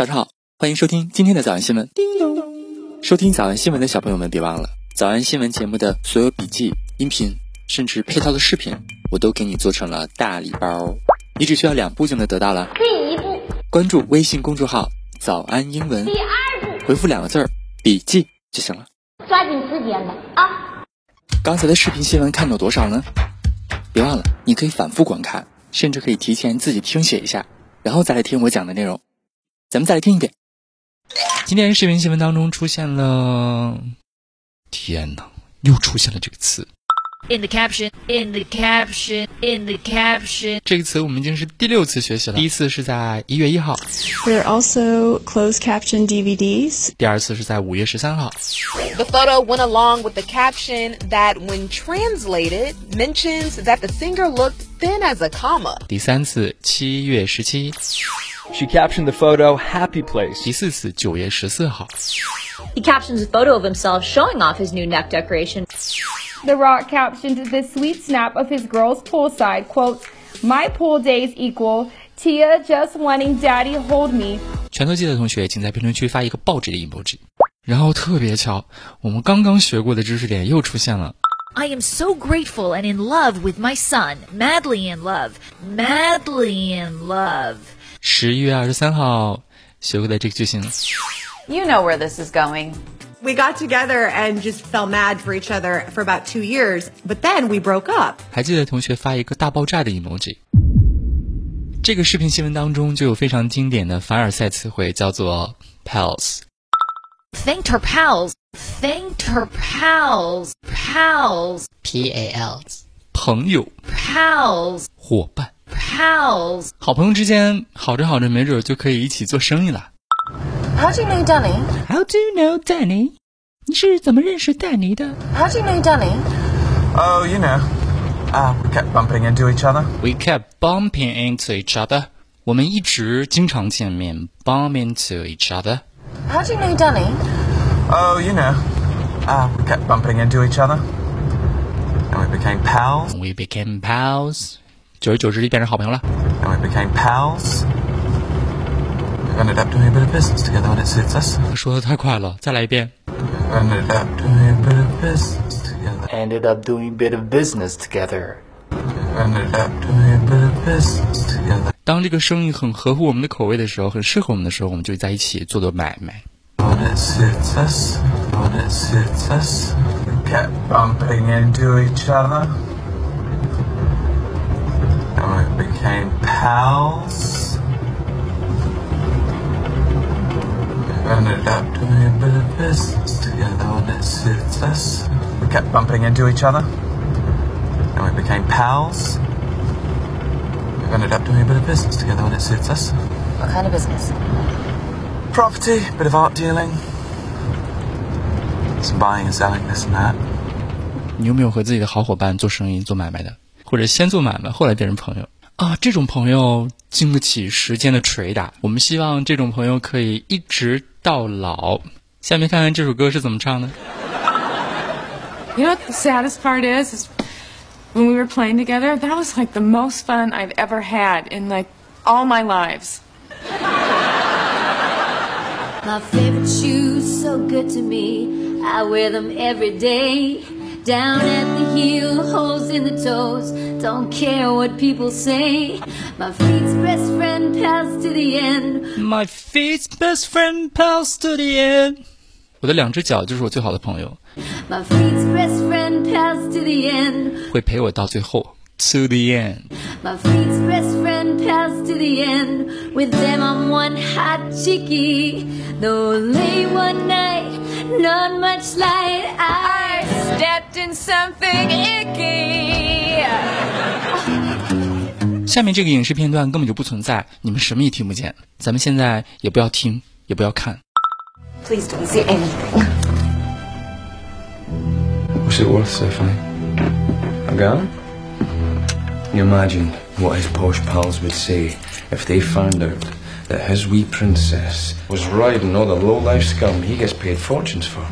早上好，欢迎收听今天的早安新闻。叮咚，收听早安新闻的小朋友们，别忘了早安新闻节目的所有笔记、音频，甚至配套的视频，我都给你做成了大礼包。你只需要两步就能得到了。第一步，关注微信公众号“早安英文第”，二步，回复两个字儿“笔记”就行了。抓紧时间吧啊！刚才的视频新闻看到多少呢？别忘了，你可以反复观看，甚至可以提前自己听写一下，然后再来听我讲的内容。咱们再来听一遍。今天视频新闻当中出现了，天哪，又出现了这个词。 In the caption, in the caption, in the caption. 这个词我们已经是第六次学习了，第一次是在一月一号， There are also closed caption DVDs. 第二次是在五月十三号， The photo went along with the caption that, when translated, mentions that the singer looked thin as a comma. 第三次七月十七， She captioned the photo Happy Place. 第四次九月十四号。 He captions a photo of himself showing off his new neck decoration. The Rock captioned this sweet snap of his girls poolside, quote, My pool days equal Tia just wanting daddy hold me. 全都记得的同学，请在评论区发一个报纸的 emoji。然后特别巧，我们刚刚学过的知识点又出现了。 I am so grateful and in love with my son. Madly in love. Madly in love. 十一月二十三号学过的这个句型， You know where this is going. We got together and just fell mad for each other for about two years, but then we broke up. 还记得的同学发一个大爆炸的 emoji。这个视频新闻当中就有非常经典的凡尔赛词汇，叫做 pals。 Thanked her pals. Thanked her pals. Pals. P A L S，朋友、 Pals. 伙伴、 Pals. 好朋友之间好着好着，没准就可以一起做生意了。 How do you know Dunny? How do you know Danny？你是怎么认识丹尼的 How do you know Dunny? Oh, you know. Uh, we kept bumping into each other. We kept bumping into each other。我们一直经常见面，bump into each other。 How do you know Dunny? Oh, you know. Uh, we kept bumping into each other. And we became pals. We became pals。 久而久之就变成好朋友了。And we became pals. We ended up doing a bit of business together when it suits us. 说的太快了，再来一遍。We ended up doing a bit of business together. ended up doing a bit of business together. We ended up doing a bit of business together. 当这个生意很合乎我们的口味的时候，很适合我们的时候，我们就在一起做做买卖。When it suits us, when it suits us, we kept bumping into each other. And we became pals. We ended up doing a bit of business together when it suits us. We kept bumping into each other. And we became pals. We ended up doing a bit of business together when it suits us. What kind of business? Property, bit of art dealing. Some buying and selling, this and that. 你有没有和自己的好伙伴做生意、做买卖的，或者先做买卖，后来变成朋友 啊？这种朋友经得起时间的捶打。我们希望这种朋友可以一直到老。下面看看这首歌是怎么唱的。 You know what the saddest part is? Is when we were playing together, that was like the most fun I've ever had in like all my lives. My favorite shoes, so good to me. I wear them every day. Down at the heel, holes in the toes. Don't care what people say. My feet's best friend, pals to the end. My feet's best friend, pals to the end。我的两只脚就是我最好的朋友， My feet's best friend, pals to the end. 会陪我到最后，to the end。 My feet's best friend, pals to the end. With them, I'm one hot chickie. Though late one night, not much light. I Stepped in something icky. 下面这个影视片段根本就不存在，你们什么也听不见。咱们现在也不要听，也不要看。 Please don't say anything. What's it worth, Stephanie? A gun? You imagine what his posh pals would say if they found out that his wee princess was riding all the low-life scum he gets paid fortunes for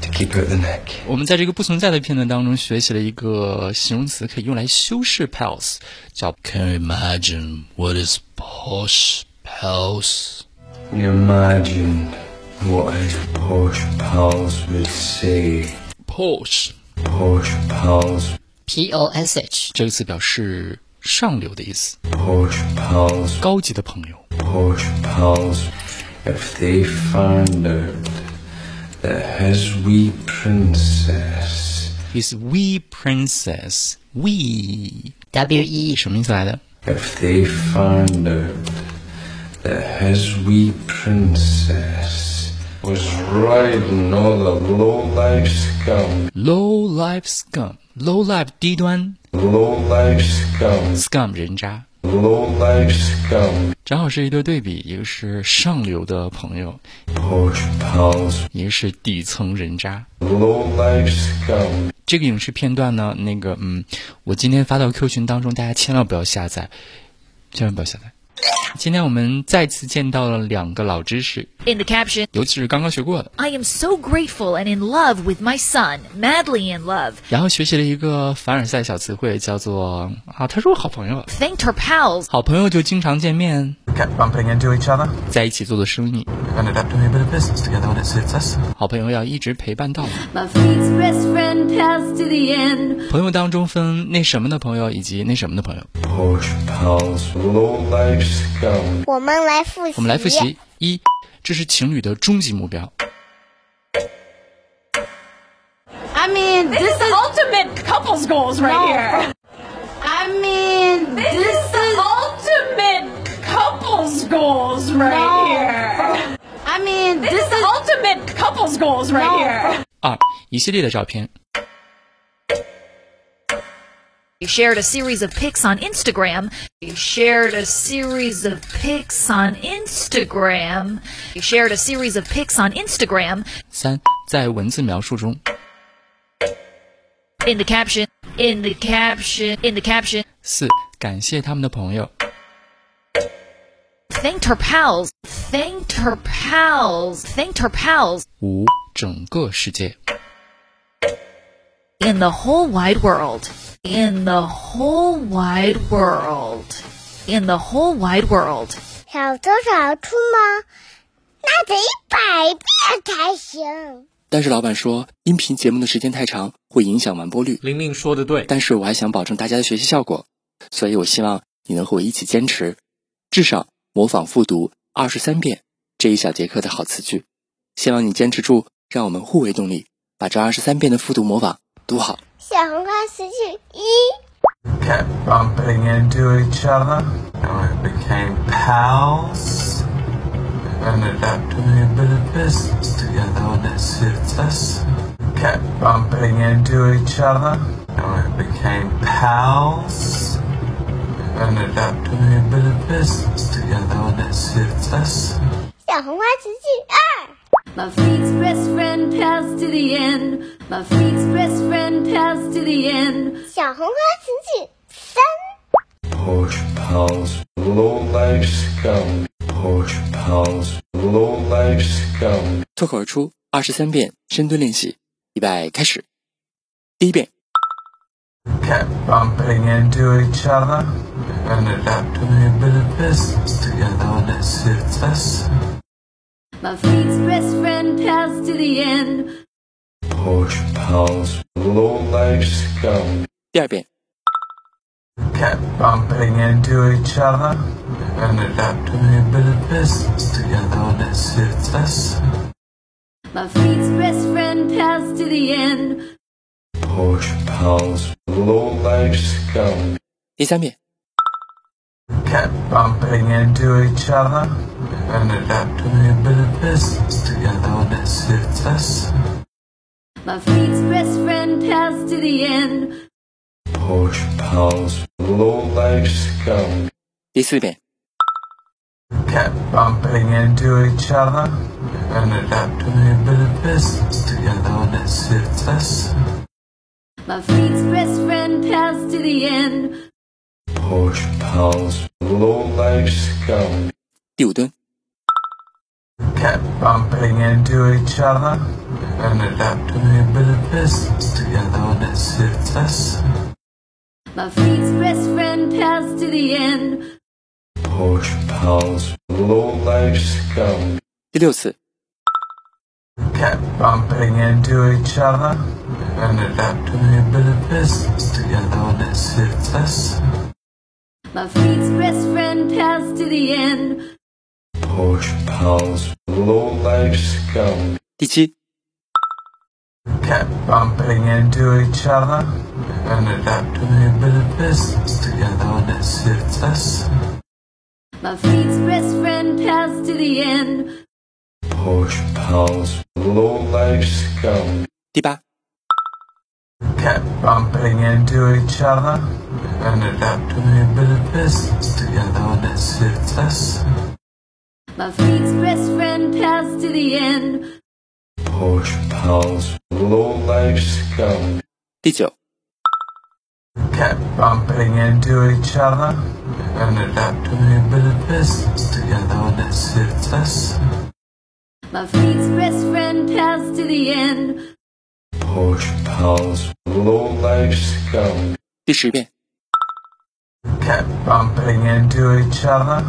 to keep out the neck. 我们在这个不存在的片段当中学习了一个形容词，可以用来修饰 pals，叫 Can you imagine what is posh pals？ You imagine what his posh pals would say. Posh Posh pals, P O S H 这个词表示上流的意思， posh pals, 高级的朋友。 posh pals. If they found out that his wee princess His wee princess, wee W E 什么意思来的？ If they found out that his wee princess was riding all the low-life scum, Low life scum, low life 低端 low-life scum, ，scum 人渣， Low-life scum, 正好是一对对比，一个是上流的朋友，一个是底层人渣。low-life scum, 这个影视片段呢，那个嗯，我今天发到 Q 群当中，大家千万不要下载，千万不要下载。今天我们再次见到了两个老知识，In the caption, 尤其是刚刚学过的，I am so grateful and in love with my son, madly in love. 然后学习了一个凡尔赛小词汇，叫做啊，他是我好朋友，Thanked her pals. 好朋友就经常见面 kept bumping into each other. 在一起做做生意 ended up doing a bit of business together when it suits us. 好朋友要一直陪伴到。My feet's best friend pals to the end. 朋友当中分那什么的朋友以及那什么的朋友。posh pals, low-life 我们来复习。我们来复习一，这是情侣的终极目标。 I mean, this, is ultimate couples goals right here. I mean, this, is ultimate couples goals right here. I mean, this, is ultimate couples goals right here. 二，一系列的照片。 You shared a series of pics on Instagram. You shared a series of pics on Instagram. You shared a series of pics on Instagram. 三，在文字描述中。 In the caption, in the caption, in the caption. 四，感谢他们的朋友。 Thanked her pals. Thanked her pals. Thanked her pals. 五，整个世界。 In the whole wide world. In the whole wide world. In the whole wide world. 小偷小出吗？那得一百遍才行。但是老板说，音频节目的时间太长，会影响完播率。玲玲说的对，但是我还想保证大家的学习效果，所以我希望你能和我一起坚持，至少模仿复读二十三遍这一小节课的好词句。希望你坚持住，让我们互为动力，把这二十三遍的复读模仿读好。小红花词句一， Kept bumping into each other. And we became pals. Ended up doing a bit of business together when it suits us. Kept bumping into each other. And we became pals. Ended up doing a bit of business together when it suits us. 小红花词句二， My feet's best friend pals to the end. My feet's best friend pals to the end. 小红花词句三， posh pals, low-life scum, posh pals, low-life scum. 脱口而出二十三遍深蹲练习，预备开始。第一遍， Kept bumping into each other. Ended up doing a bit of business together when it suits us. My feet's best friend pals to the end. Posh pals, low-life scum. 第二遍， Kept bumping into each other. Ended up doing a bit of business together when it suits us. My feet's best friend pals to the end. Posh pals, low-life scum. 第三遍， kept bumping into each other. We ended up doing a bit of business together when it suits us. My best friend to the end. Pals, low-life scum. Kept bumping into each other. We ended up doing a bit of business together when it suits us. My feet's best friend passed to the end. Posh pals, low-life scum. 第五蹲， Kept bumping into each other. Ended up doing a bit of business together when it suits us. My feet's best friend pals to the end. Posh pals, low life scum. 第六次， Kept bumping into each other. Ended up doing a bit of business together. That suits us. My fleet's best friend passed to the end. Posh pals, low life scum. 第七， Kept bumping into each other. Ended up doing a bit of business together. That suits us. My fleet's best friend passed to the end. Posh pals, low life scum. 第八， Kept bumping into each other. We Ended up doing a bit of business together. That suits us. My fleet's best friend passed to the end. Posh pals, low life scum. 第九，Kept bumping into each other. Ended up doing a bit of business together. That suits us. My fleet's best friend passed to the end. Posh pals, low life scum. 第十遍， Kept bumping into each other.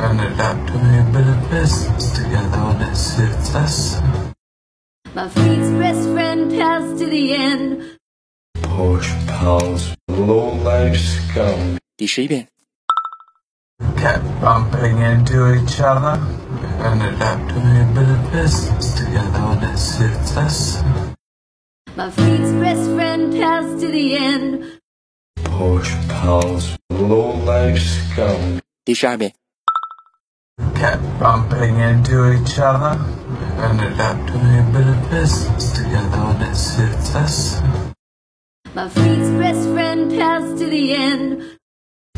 Ended up doing a bit of business together. That suits us. My fleet's best friend passed to the end. Posh pals, low life scum. 第十一遍， Kept bumping into each other. Ended up doing a bit of business together. That suits us. My fleet's best friend passed to the end. Posh pals, low life scum. 第十二遍， Kept bumping into each other. Ended up doing a bit of business together. That suits us. My fleet's best friend passed to the end.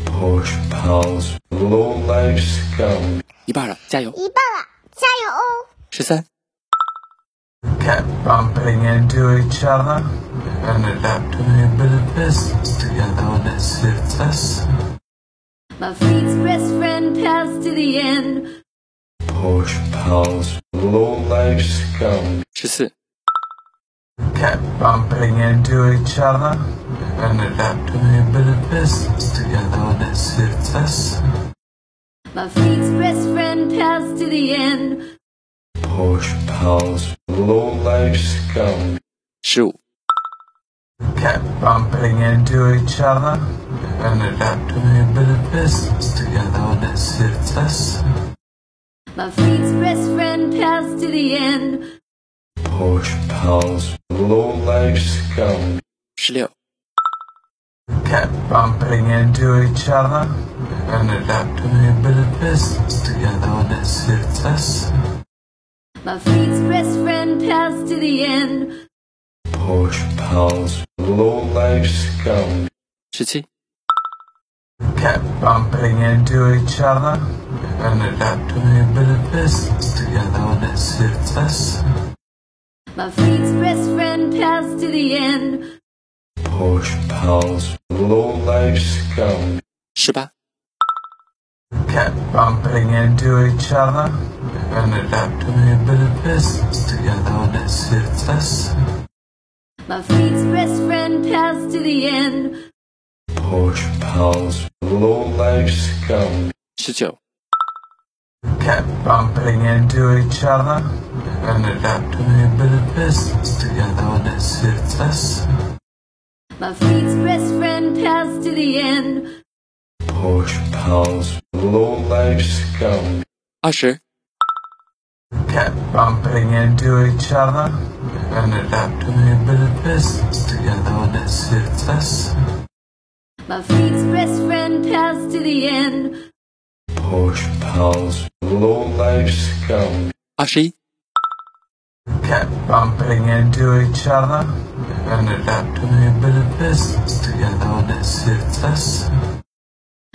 Posh pals, low life scum. 一半了，加油！一半了，加油哦！十三、 Kept bumping into each other. Ended up doing a bit of business together. That suits us. My fleet's best friend passed to the end. Posh pals, low life scum. 十四、Kept bumping into each other. Ended up doing a bit of business together. That suits us. My fleet's best friend Push, horsepower, low-life scum. Shoot. Kept bumping into each other. We ended up doing a bit of business together when it suits us. My fleet's best friend passed to the end. Push, Horsepower, low-life scum. 16. Kept bumping into each other. We ended up doing a bit of business together when it suits us. My feet's best friend passed to the end. Posh pals, low-life scum. Shitty. Kept bumping into each other. We ended up doing a bit of business together when it suits us. My feet's best friend passed to the end. Posh pals, low-life scum. 是吧？Kept bumping into each other. Ended up doing a bit of business together. That suits us. My fleet's best friend passed to the end. Posh pals, low life scum. 十九、 Kept bumping into each other. Ended up doing a bit of business together. That suits us. My fleet's best friend passed to the end. Posh pals, low life scum. 二十、 kept bumping into each other and ended up doing a bit of business together when it suits us. My feet's best friend to the end. Pals, low-life scum. Ashi? Kept bumping into each other and up a bit of business together when it suits us.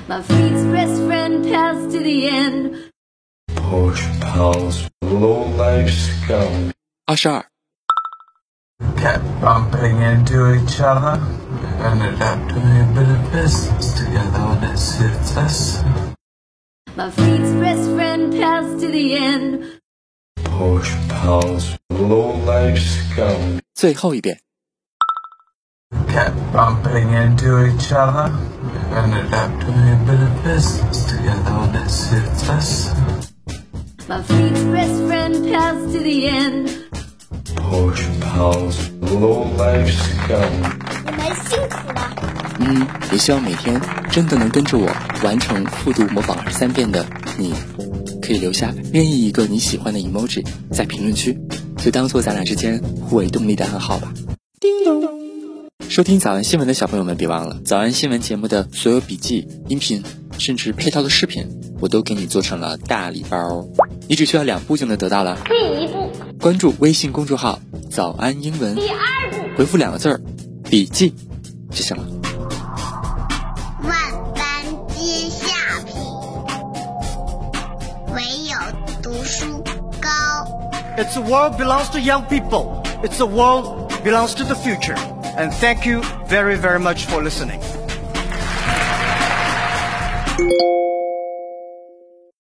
My feet's best friend passed to the end. Posh pals, low life scum. 二十二、 Kept bumping into each other. Ended up doing a bit of business together. That suits us. My fleet's best friend passed to the end. Posh pals, low life scum. 最后一遍。 Kept bumping into each other. and adapt to a better business together. Let's hit this. My fleet's best friend pals to the end. Posh pals, low life scum. 你们辛苦了。嗯，也希望每天真的能跟着我完成复读模仿二十三遍的你，可以留下任意一个你喜欢的 emoji 在评论区，就当做咱俩之间互为动力的暗号吧。叮咚。收听早安新闻的小朋友们，别忘了早安新闻节目的所有笔记、音频，甚至配套的视频，我都给你做成了大礼包，你只需要两步就能得到了。第一步，关注微信公众号“早安英文”，第二步，回复两个字儿“笔记”就行了。万般皆下品，唯有读书高。It's a world belongs to young people. It's a world belongs to the future. And thank you very, very much for listening.